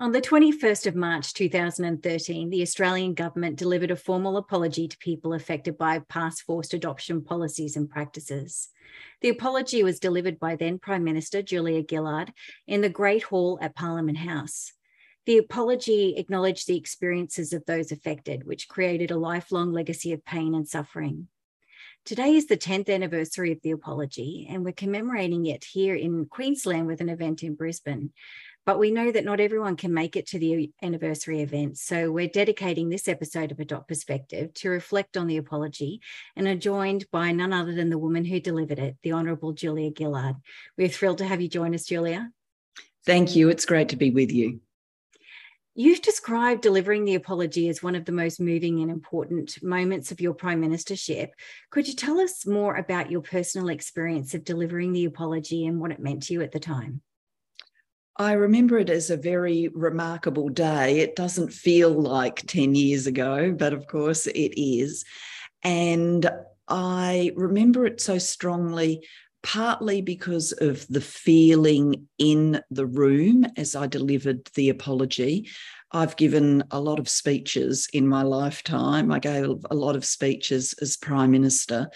On the 21st of March 2013, the Australian government delivered a formal apology to people affected by past forced adoption policies and practices. The apology was delivered by then Prime Minister Julia Gillard in the Great Hall at Parliament House. The apology acknowledged the experiences of those affected, which created a lifelong legacy of pain and suffering. Today is the 10th anniversary of the apology, and we're commemorating it here in Queensland with an event in Brisbane. But we know that not everyone can make it to the anniversary event. So we're dedicating this episode of Adopt Perspective to reflect on the apology and are joined by none other than the woman who delivered it, the Honourable Julia Gillard. We're thrilled to have you join us, Julia. Thank you. It's great to be with you. You've described delivering the apology as one of the most moving and important moments of your prime ministership. Could you tell us more about your personal experience of delivering the apology and what it meant to you at the time? I remember it as a very remarkable day. It doesn't feel like 10 years ago, but of course it is. And I remember it so strongly partly because of the feeling in the room as I delivered the apology. I've given a lot of speeches in my lifetime. I gave a lot of speeches as Prime Minister.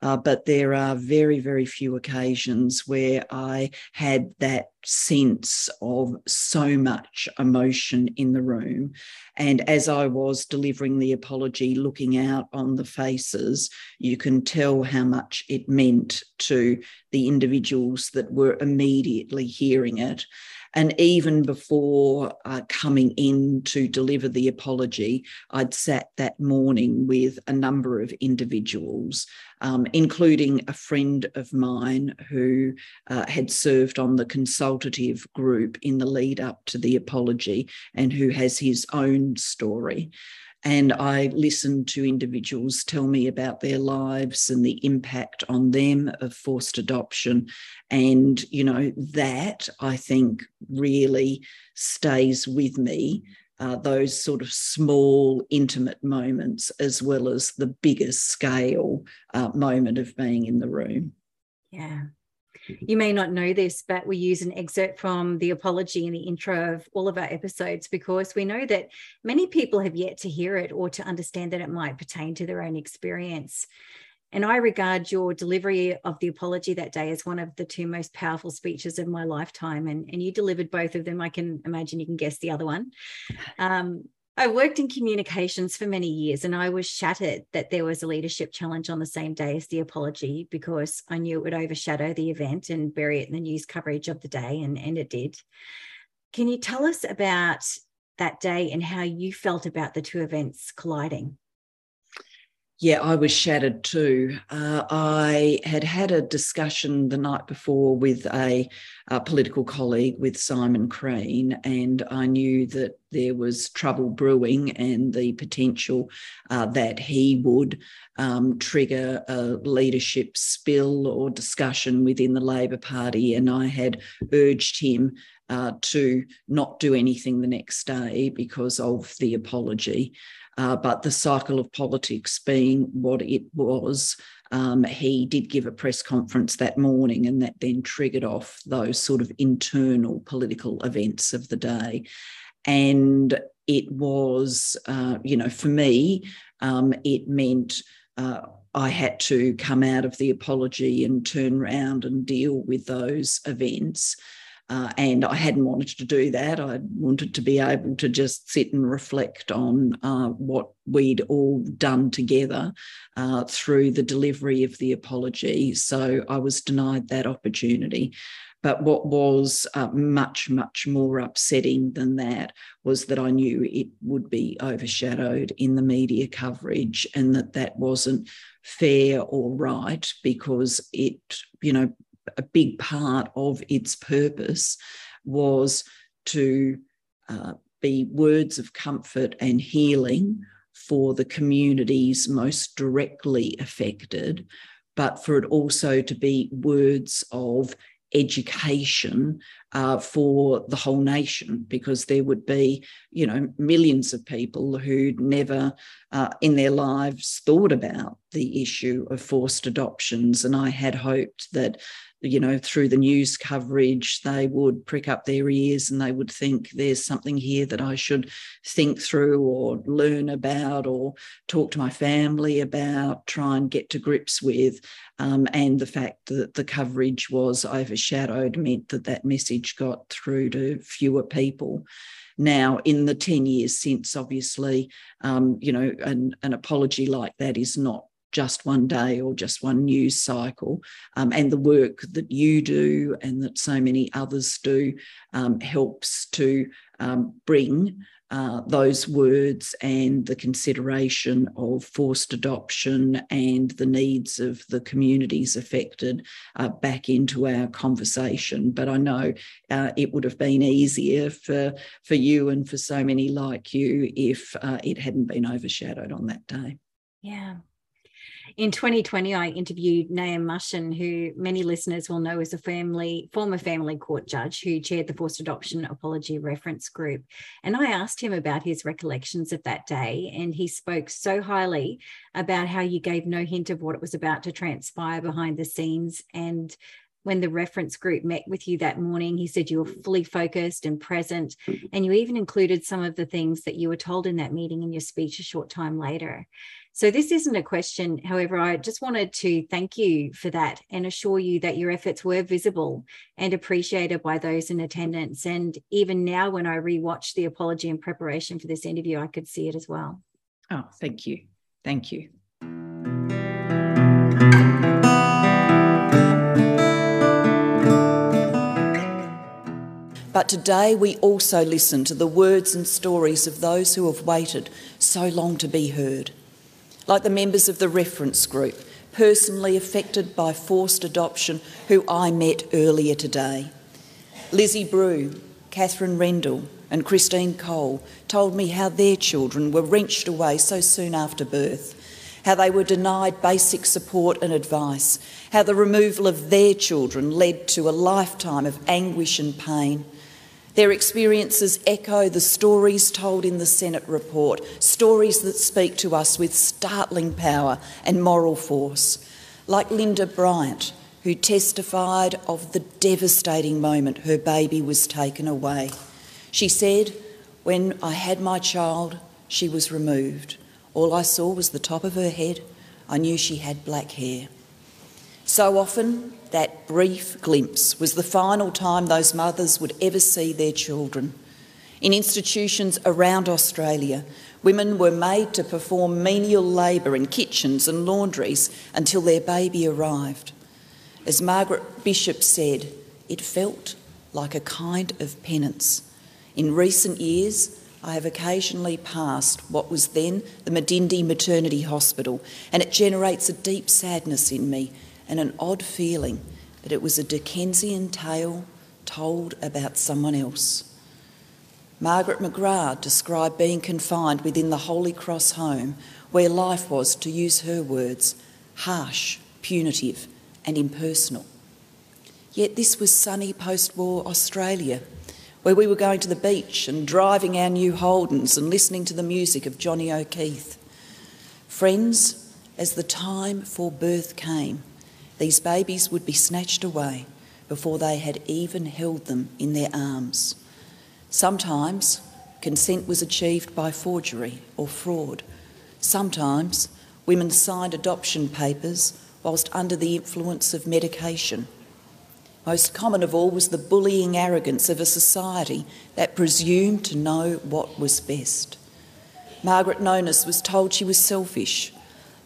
Uh, but there are very, very few occasions where I had that sense of so much emotion in the room. And as I was delivering the apology, looking out on the faces, you can tell how much it meant to the individuals that were immediately hearing it. And even before uh, coming in to deliver the apology, I'd sat that morning with a number of individuals, um, including a friend of mine who uh, had served on the consultative group in the lead up to the apology and who has his own story. And I listen to individuals tell me about their lives and the impact on them of forced adoption. And, you know, that I think really stays with me. Uh, those sort of small, intimate moments, as well as the bigger scale uh, moment of being in the room. Yeah, you may not know this, but we use an excerpt from the apology in the intro of all of our episodes because we know that many people have yet to hear it or to understand that it might pertain to their own experience. And I regard your delivery of the apology that day as one of the two most powerful speeches of my lifetime. And, and you delivered both of them. I can imagine you can guess the other one. Um, I worked in communications for many years and I was shattered that there was a leadership challenge on the same day as the apology because I knew it would overshadow the event and bury it in the news coverage of the day, and, and it did. Can you tell us about that day and how you felt about the two events colliding? Yeah, I was shattered too. Uh, I had had a discussion the night before with a, a, political colleague, with Simon Crean, and I knew that there was trouble brewing and the potential uh, that he would um, trigger a leadership spill or discussion within the Labor Party. And I had urged him uh, to not do anything the next day because of the apology. Uh, but the cycle of politics being what it was, um, he did give a press conference that morning, and that then triggered off those sort of internal political events of the day. And it was, uh, you know, for me, um, it meant. Uh, I had to come out of the apology and turn around and deal with those events. Uh, and I hadn't wanted to do that. I wanted to be able to just sit and reflect on uh, what we'd all done together uh, through the delivery of the apology. So I was denied that opportunity. But what was uh, much, much more upsetting than that was that I knew it would be overshadowed in the media coverage and that that wasn't fair or right because it, you know, a big part of its purpose was to uh, be words of comfort and healing for the communities most directly affected, but for it also to be words of education uh, for the whole nation because there would be, you know, millions of people who'd never uh, in their lives thought about the issue of forced adoptions. And I had hoped that you know, through the news coverage, they would prick up their ears and they would think there's something here that I should think through or learn about or talk to my family about, try and get to grips with. Um, and the fact that the coverage was overshadowed meant that that message got through to fewer people. Now, in the 10 years since, obviously, um, you know, an, an apology like that is not just one day or just one news cycle. Um, and the work that you do and that so many others do um, helps to um, bring uh, those words and the consideration of forced adoption and the needs of the communities affected uh, back into our conversation. But I know uh, it would have been easier for, for you and for so many like you if uh, it hadn't been overshadowed on that day. Yeah, in 2020, I interviewed Nahum Mushin, who many listeners will know as a family former family court judge who chaired the forced adoption apology reference group. And I asked him about his recollections of that day, and he spoke so highly about how you gave no hint of what it was about to transpire behind the scenes and when the reference group met with you that morning, he said you were mm. fully focused and present. Mm. And you even included some of the things that you were told in that meeting in your speech a short time later. So, this isn't a question. However, I just wanted to thank you for that and assure you that your efforts were visible and appreciated by those in attendance. And even now, when I rewatched the apology in preparation for this interview, I could see it as well. Oh, thank you. Thank you. But today we also listen to the words and stories of those who have waited so long to be heard like the members of the reference group, personally affected by forced adoption, who I met earlier today. Lizzie Brew, Catherine Rendell, and Christine Cole told me how their children were wrenched away so soon after birth, how they were denied basic support and advice, how the removal of their children led to a lifetime of anguish and pain, their experiences echo the stories told in the Senate report, stories that speak to us with startling power and moral force, like Linda Bryant, who testified of the devastating moment her baby was taken away. She said, When I had my child, she was removed. All I saw was the top of her head. I knew she had black hair. So often, that brief glimpse was the final time those mothers would ever see their children. In institutions around Australia, women were made to perform menial labour in kitchens and laundries until their baby arrived. As Margaret Bishop said, it felt like a kind of penance. In recent years, I have occasionally passed what was then the Medindie Maternity Hospital, and it generates a deep sadness in me and an odd feeling that it was a Dickensian tale told about someone else. Margaret McGrath described being confined within the Holy Cross home where life was, to use her words, harsh, punitive, and impersonal. Yet this was sunny post war Australia, where we were going to the beach and driving our new Holdens and listening to the music of Johnny O'Keefe. Friends, as the time for birth came, these babies would be snatched away before they had even held them in their arms. Sometimes consent was achieved by forgery or fraud. Sometimes women signed adoption papers whilst under the influence of medication. Most common of all was the bullying arrogance of a society that presumed to know what was best. Margaret Nonus was told she was selfish.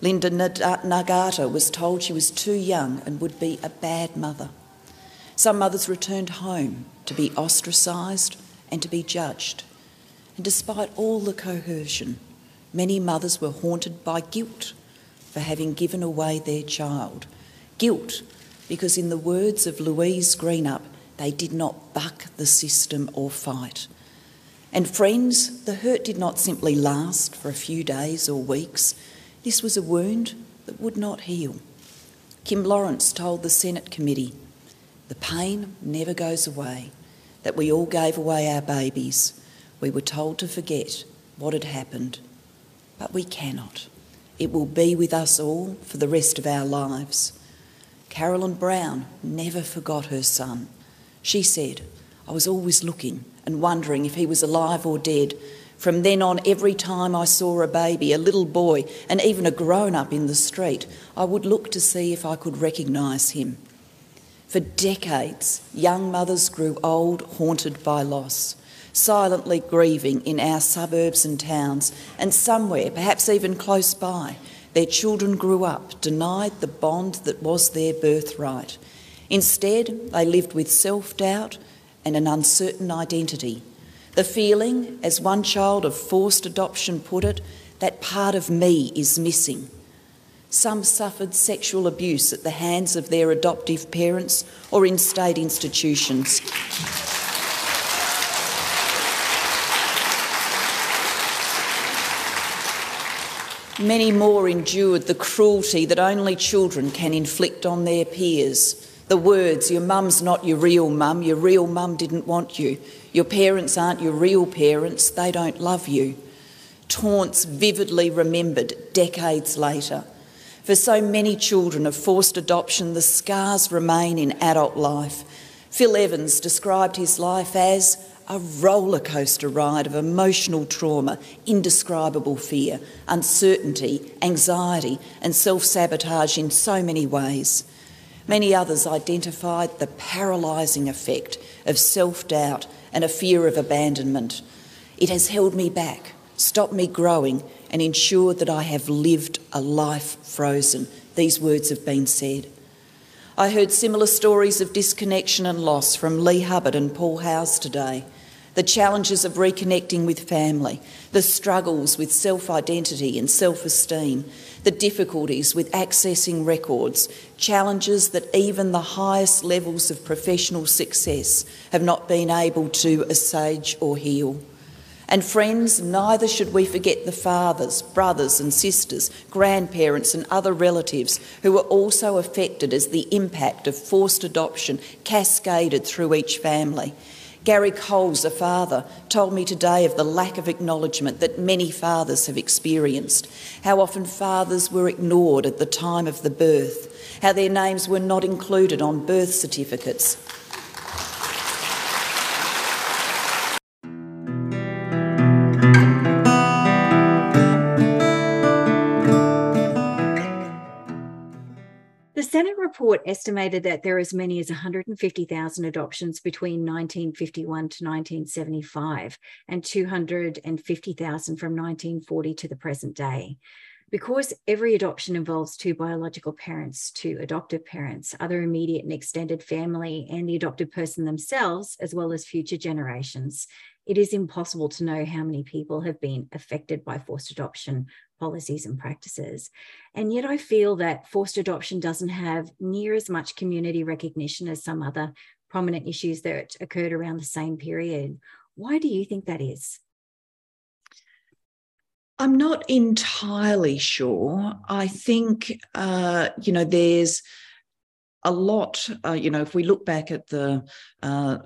Linda uh, Nagata was told she was too young and would be a bad mother. Some mothers returned home to be ostracised and to be judged. And despite all the coercion, many mothers were haunted by guilt for having given away their child. Guilt because, in the words of Louise Greenup, they did not buck the system or fight. And friends, the hurt did not simply last for a few days or weeks. This was a wound that would not heal. Kim Lawrence told the Senate committee the pain never goes away, that we all gave away our babies. We were told to forget what had happened, but we cannot. It will be with us all for the rest of our lives. Carolyn Brown never forgot her son. She said, I was always looking and wondering if he was alive or dead. From then on, every time I saw a baby, a little boy, and even a grown up in the street, I would look to see if I could recognise him. For decades, young mothers grew old, haunted by loss, silently grieving in our suburbs and towns, and somewhere, perhaps even close by, their children grew up denied the bond that was their birthright. Instead, they lived with self doubt and an uncertain identity. The feeling, as one child of forced adoption put it, that part of me is missing. Some suffered sexual abuse at the hands of their adoptive parents or in state institutions. Many more endured the cruelty that only children can inflict on their peers. The words, your mum's not your real mum, your real mum didn't want you, your parents aren't your real parents, they don't love you. Taunts vividly remembered decades later. For so many children of forced adoption, the scars remain in adult life. Phil Evans described his life as a roller coaster ride of emotional trauma, indescribable fear, uncertainty, anxiety, and self sabotage in so many ways. Many others identified the paralysing effect of self doubt and a fear of abandonment. It has held me back, stopped me growing, and ensured that I have lived a life frozen. These words have been said. I heard similar stories of disconnection and loss from Leigh Hubbard and Paul Howes today the challenges of reconnecting with family, the struggles with self identity and self esteem, the difficulties with accessing records, challenges that even the highest levels of professional success have not been able to assuage or heal. And friends, neither should we forget the fathers, brothers, and sisters, grandparents, and other relatives who were also affected as the impact of forced adoption cascaded through each family. Gary Coles, a father, told me today of the lack of acknowledgement that many fathers have experienced, how often fathers were ignored at the time of the birth, how their names were not included on birth certificates, report estimated that there are as many as 150,000 adoptions between 1951 to 1975 and 250,000 from 1940 to the present day. Because every adoption involves two biological parents, two adoptive parents, other immediate and extended family, and the adopted person themselves, as well as future generations, it is impossible to know how many people have been affected by forced adoption policies and practices. And yet, I feel that forced adoption doesn't have near as much community recognition as some other prominent issues that occurred around the same period. Why do you think that is? I'm not entirely sure. I think, uh, you know, there's a lot, uh, you know, if we look back at the uh,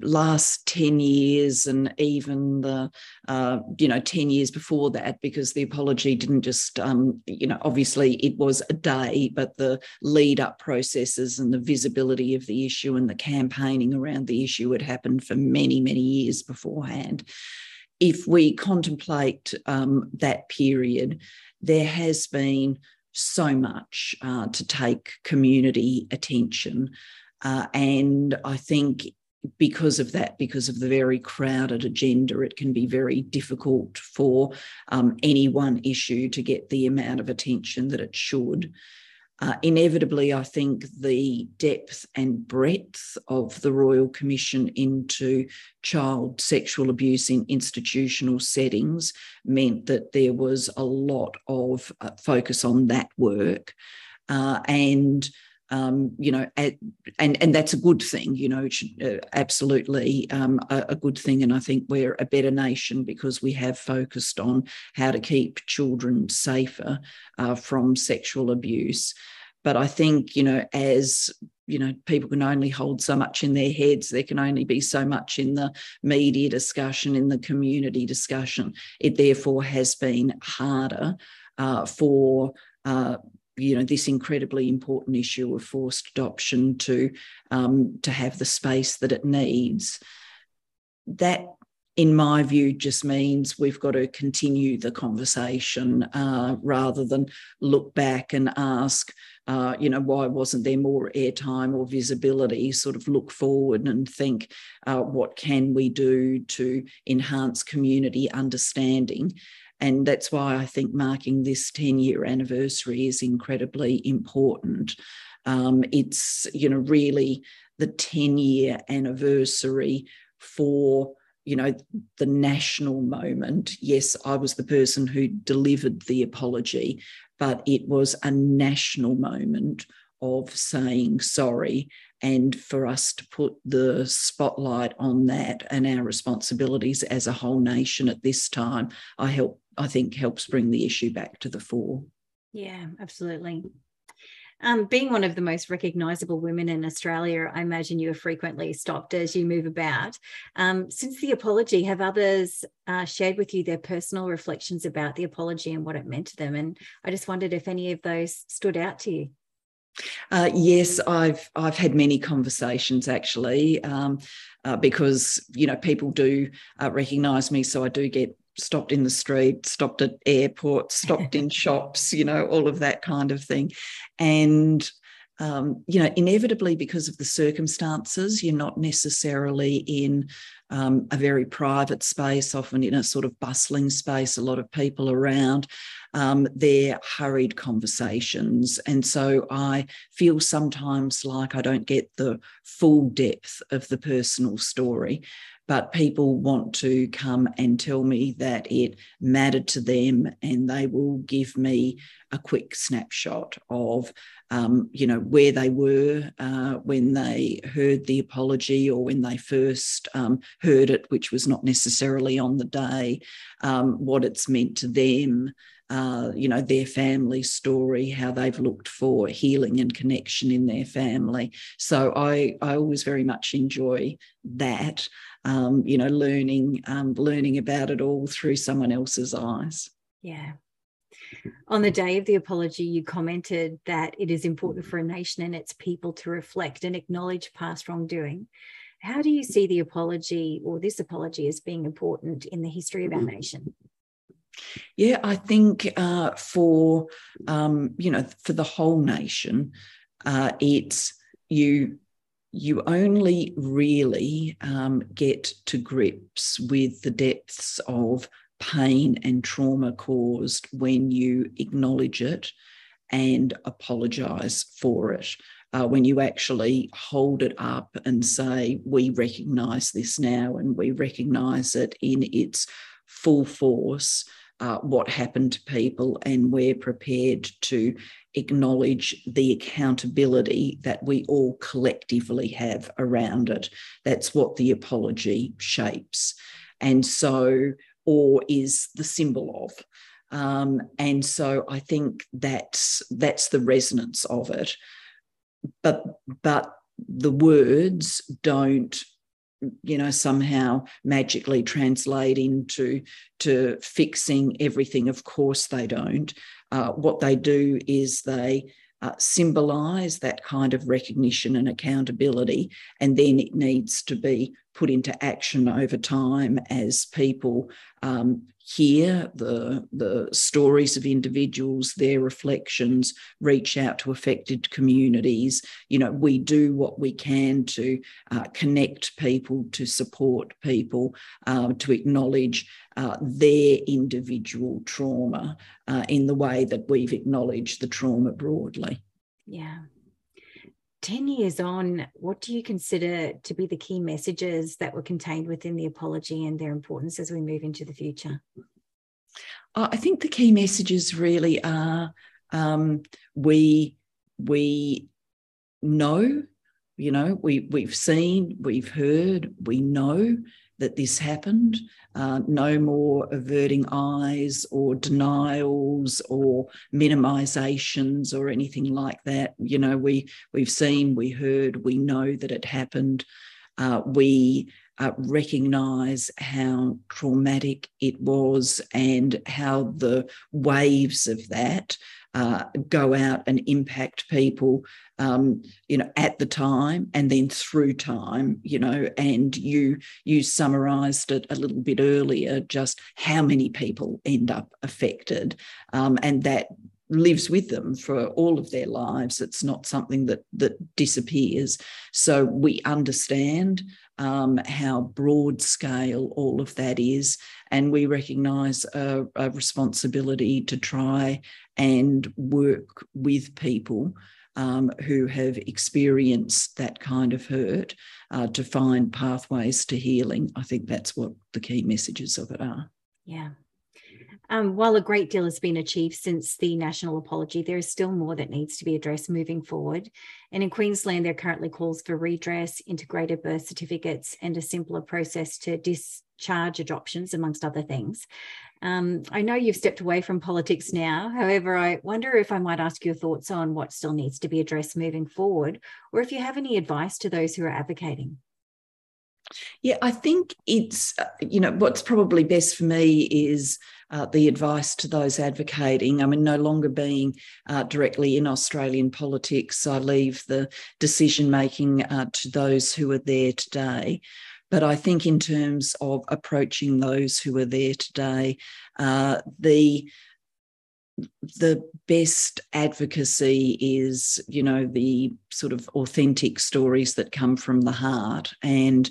last 10 years and even the, uh, you know, 10 years before that, because the apology didn't just, um, you know, obviously it was a day, but the lead up processes and the visibility of the issue and the campaigning around the issue had happened for many, many years beforehand. If we contemplate um, that period, there has been so much uh, to take community attention. Uh, and I think because of that, because of the very crowded agenda, it can be very difficult for um, any one issue to get the amount of attention that it should. Uh, inevitably, I think the depth and breadth of the Royal Commission into child sexual abuse in institutional settings meant that there was a lot of uh, focus on that work. Uh, and um, you know, at, and and that's a good thing. You know, uh, absolutely um, a, a, good thing. And I think we're a better nation because we have focused on how to keep children safer uh, from sexual abuse. But I think you know, as you know, people can only hold so much in their heads. There can only be so much in the media discussion, in the community discussion. It therefore has been harder uh, for uh, you know this incredibly important issue of forced adoption to um, to have the space that it needs. That in my view just means we've got to continue the conversation uh, rather than look back and ask uh, you know why wasn't there more airtime or visibility? Sort of look forward and think uh, what can we do to enhance community understanding and that's why I think marking this 10 year anniversary is incredibly important. Um, it's, you know, really the 10 year anniversary for you know the national moment yes i was the person who delivered the apology but it was a national moment of saying sorry and for us to put the spotlight on that and our responsibilities as a whole nation at this time i help i think helps bring the issue back to the fore yeah absolutely um, being one of the most recognisable women in Australia, I imagine you are frequently stopped as you move about. Um, since the apology, have others uh, shared with you their personal reflections about the apology and what it meant to them? And I just wondered if any of those stood out to you. Uh, yes, I've I've had many conversations actually, um, uh, because you know people do uh, recognise me, so I do get stopped in the street, stopped at airports, stopped in shops, you know, all of that kind of thing, and um, you know, inevitably because of the circumstances, you're not necessarily in um, a very private space, often in a sort of bustling space, a lot of people around. Um, hurried conversations. And so I feel sometimes like I don't get the full depth of the personal story but people want to come and tell me that it mattered to them and they will give me a quick snapshot of um, you know where they were uh, when they heard the apology or when they first um, heard it which was not necessarily on the day um, what it's meant to them uh, you know, their family story, how they've looked for healing and connection in their family. So I, I always very much enjoy that um, you know, learning um, learning about it all through someone else's eyes. Yeah. On the day of the apology, you commented that it is important for a nation and its people to reflect and acknowledge past wrongdoing. How do you see the apology or this apology as being important in the history of our nation? Yeah, I think uh, for um, you know for the whole nation, uh, it's you you only really um, get to grips with the depths of pain and trauma caused when you acknowledge it and apologize for it. Uh, when you actually hold it up and say, We recognize this now and we recognize it in its full force, uh, what happened to people, and we're prepared to acknowledge the accountability that we all collectively have around it. That's what the apology shapes. And so, or is the symbol of. Um, and so I think that's that's the resonance of it. But but the words don't you know somehow magically translate into to fixing everything. Of course they don't. Uh, what they do is they uh, symbolize that kind of recognition and accountability and then it needs to be put into action over time as people um, hear the, the stories of individuals, their reflections, reach out to affected communities. You know, we do what we can to uh, connect people, to support people, uh, to acknowledge uh, their individual trauma uh, in the way that we've acknowledged the trauma broadly. Yeah. 10 years on, what do you consider to be the key messages that were contained within the apology and their importance as we move into the future? Uh, I think the key messages really are um, we we know, you know, we we've seen, we've heard, we know that this happened. Uh, no more averting eyes or denials or minimizations or anything like that. You know, we we've seen, we heard, we know that it happened. Uh, we uh, recognize how traumatic it was and how the waves of that uh, go out and impact people, um, you know, at the time and then through time, you know, and you you summarised it a little bit earlier, just how many people end up affected, um, and that lives with them for all of their lives. It's not something that that disappears. So we understand um, how broad scale all of that is, and we recognise a, a responsibility to try and work with people. Um, who have experienced that kind of hurt uh, to find pathways to healing. I think that's what the key messages of it are. Yeah, um, while a great deal has been achieved since the national apology, there is still more that needs to be addressed moving forward. And in Queensland, there are currently calls for redress, integrated birth certificates, and a simpler process to discharge adoptions, amongst other things. Um, I know you've stepped away from politics now. However, I wonder if I might ask your thoughts on what still needs to be addressed moving forward, or if you have any advice to those who are advocating. Yeah, I think it's, uh, you know, what's probably best for me is uh, the advice to those advocating. I mean, no longer being uh, directly in Australian politics, I leave the decision making uh, to those who are there today. But I think, in terms of approaching those who are there today, uh, the the best advocacy is you know the sort of authentic stories that come from the heart. And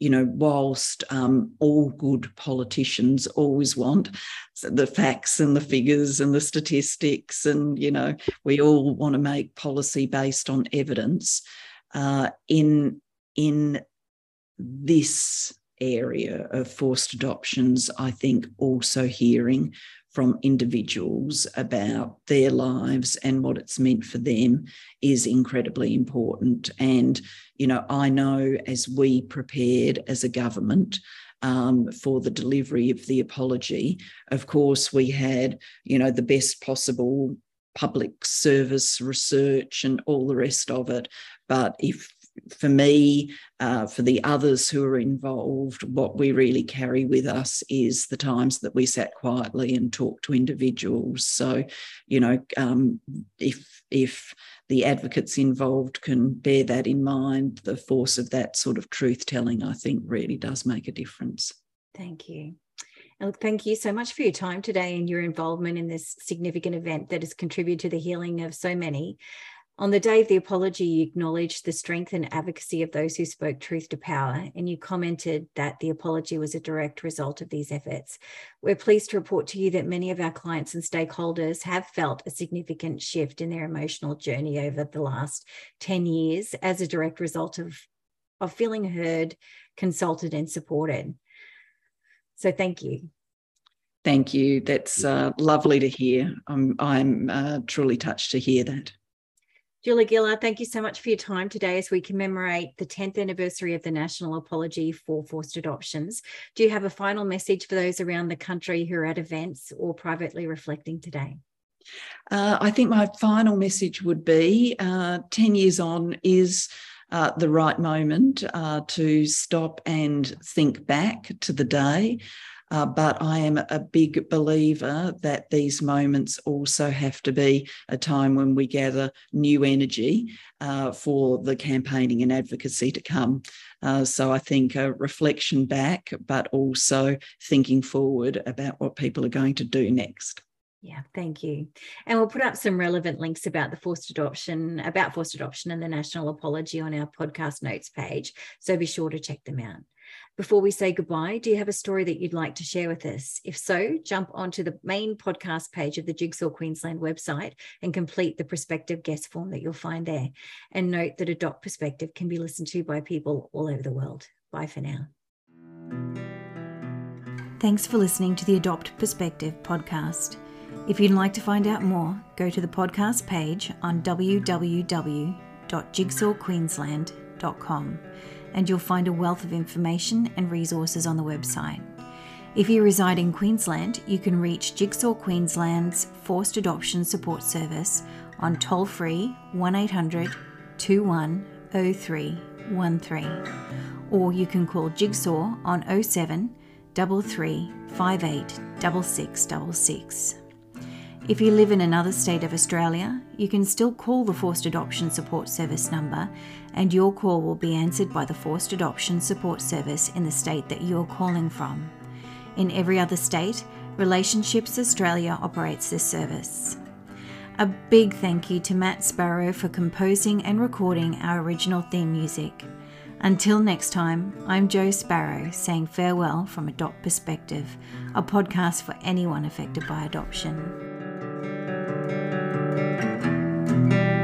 you know, whilst um, all good politicians always want the facts and the figures and the statistics, and, you know, we all want to make policy based on evidence, uh, in, in this area of forced adoptions, I think also hearing from individuals about their lives and what it's meant for them is incredibly important. And, you know, I know as we prepared as a government, um, for the delivery of the apology. Of course, we had, you know, the best possible public service research and all the rest of it. But if for me, uh, for the others who are involved, what we really carry with us is the times that we sat quietly and talked to individuals. So, you know, um, if if the advocates involved can bear that in mind, the force of that sort of truth telling, I think, really does make a difference. Thank you. And thank you so much for your time today and your involvement in this significant event that has contributed to the healing of so many. On the day of the apology, you acknowledged the strength and advocacy of those who spoke truth to power, and you commented that the apology was a direct result of these efforts. We're pleased to report to you that many of our clients and stakeholders have felt a significant shift in their emotional journey over the last 10 years as a direct result of, of feeling heard, consulted, and supported. So, thank you. Thank you. That's uh, lovely to hear. I'm, I'm uh, truly touched to hear that. Julia Gillard, thank you so much for your time today as we commemorate the 10th anniversary of the National Apology for Forced Adoptions. Do you have a final message for those around the country who are at events or privately reflecting today? Uh, I think my final message would be uh, 10 years on is uh, the right moment uh, to stop and think back to the day. Uh, but I am a big believer that these moments also have to be a time when we gather new energy uh, for the campaigning and advocacy to come. Uh, so I think a reflection back, but also thinking forward about what people are going to do next. Yeah, thank you. And we'll put up some relevant links about the forced adoption, about forced adoption and the national apology on our podcast notes page. So be sure to check them out. Before we say goodbye, do you have a story that you'd like to share with us? If so, jump onto the main podcast page of the Jigsaw Queensland website and complete the prospective guest form that you'll find there. And note that Adopt Perspective can be listened to by people all over the world. Bye for now. Thanks for listening to the Adopt Perspective podcast. If you'd like to find out more, go to the podcast page on www.jigsawqueensland.com and you'll find a wealth of information and resources on the website. If you reside in Queensland, you can reach Jigsaw Queensland's Forced Adoption Support Service on toll free 1800 210313 or you can call Jigsaw on 07 33 58 6666. If you live in another state of Australia, you can still call the Forced Adoption Support Service number, and your call will be answered by the Forced Adoption Support Service in the state that you are calling from. In every other state, Relationships Australia operates this service. A big thank you to Matt Sparrow for composing and recording our original theme music. Until next time, I'm Jo Sparrow saying farewell from Adopt Perspective, a podcast for anyone affected by adoption. Música